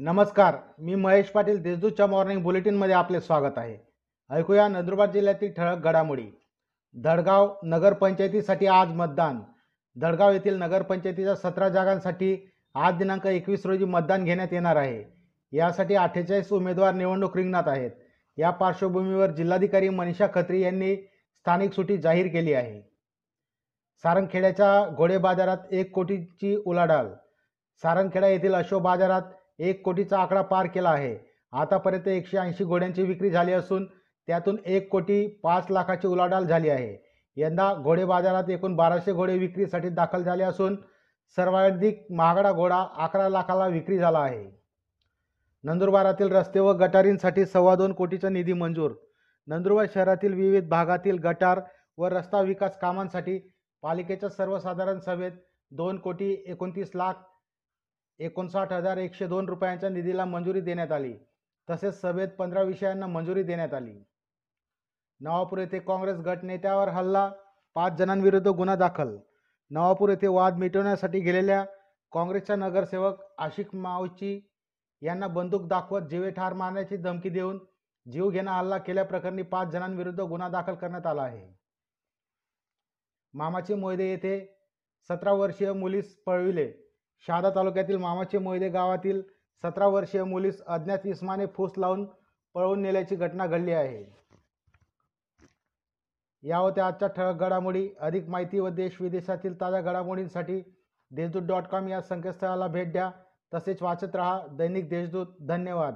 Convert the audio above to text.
नमस्कार मी महेश पाटील देशदूतच्या मॉर्निंग बुलेटिनमध्ये आपले स्वागत आहे. ऐकूया नंदुरबार जिल्ह्यातील ठळक घडामोडी. धडगाव नगरपंचायतीसाठी आज मतदान. धडगाव येथील नगरपंचायतीच्या सतरा जागांसाठी आज दिनांक एकवीस रोजी मतदान घेण्यात येणार आहे. यासाठी अठ्ठेचाळीस उमेदवार निवडणूक रिंगणात आहेत. या पार्श्वभूमीवर जिल्हाधिकारी मनीषा खत्री यांनी स्थानिक सुटी जाहीर केली आहे. सारंगखेड्याच्या घोडे बाजारात एक कोटीची उलाढाल. सारंगखेडा येथील अशोक बाजारात एक कोटीचा आकडा पार केला आहे. आतापर्यंत एकशे ऐंशी घोड्यांची विक्री झाली असून त्यातून एक कोटी पाच लाखाची उलाढाल झाली आहे. यंदा घोडे बाजारात एकूण बाराशे घोडे विक्रीसाठी दाखल झाले असून सर्वाधिक महागडा घोडा अकरा लाखाला विक्री झाला आहे. नंदुरबारातील रस्ते व गटारींसाठी सव्वा दोन कोटीचा निधी मंजूर. नंदुरबार शहरातील विविध भागातील गटार व रस्ता विकास कामांसाठी पालिकेच्या सर्वसाधारण सभेत दोन कोटी एकोणतीस लाख एकोणसाठ हजार एकशे दोन रुपयांच्या निधीला मंजुरी देण्यात आली. तसेच सभेत पंधरा विषयांना मंजुरी देण्यात आली. नवापूर येथे काँग्रेस गटनेत्यावर हल्ला पाच जणांविरुद्ध गुन्हा दाखल. नवापूर येथे वाद मिटवण्यासाठी गेलेल्या काँग्रेसच्या नगरसेवक आशिक मावची यांना बंदूक दाखवत जीवे ठार मारण्याची धमकी देऊन जीवघेणा हल्ला केल्याप्रकरणी पाच जणांविरुद्ध गुन्हा दाखल करण्यात आला आहे. मामाचे मोयदे येथे सतरा वर्षीय मुलीस पळविले. शहादा तालुक्यातील मामाचे मोहिले गावातील सतरा वर्षीय मुलीस अज्ञात इस्माने फूस लावून पळवून नेल्याची घटना घडली आहे. या होत्या आजच्या ठळक घडामोडी. अधिक माहिती व देश विदेशातील ताज्या घडामोडींसाठी देशदूत डॉट कॉम या संकेतस्थळाला भेट द्या. तसेच वाचत रहा दैनिक देशदूत. धन्यवाद.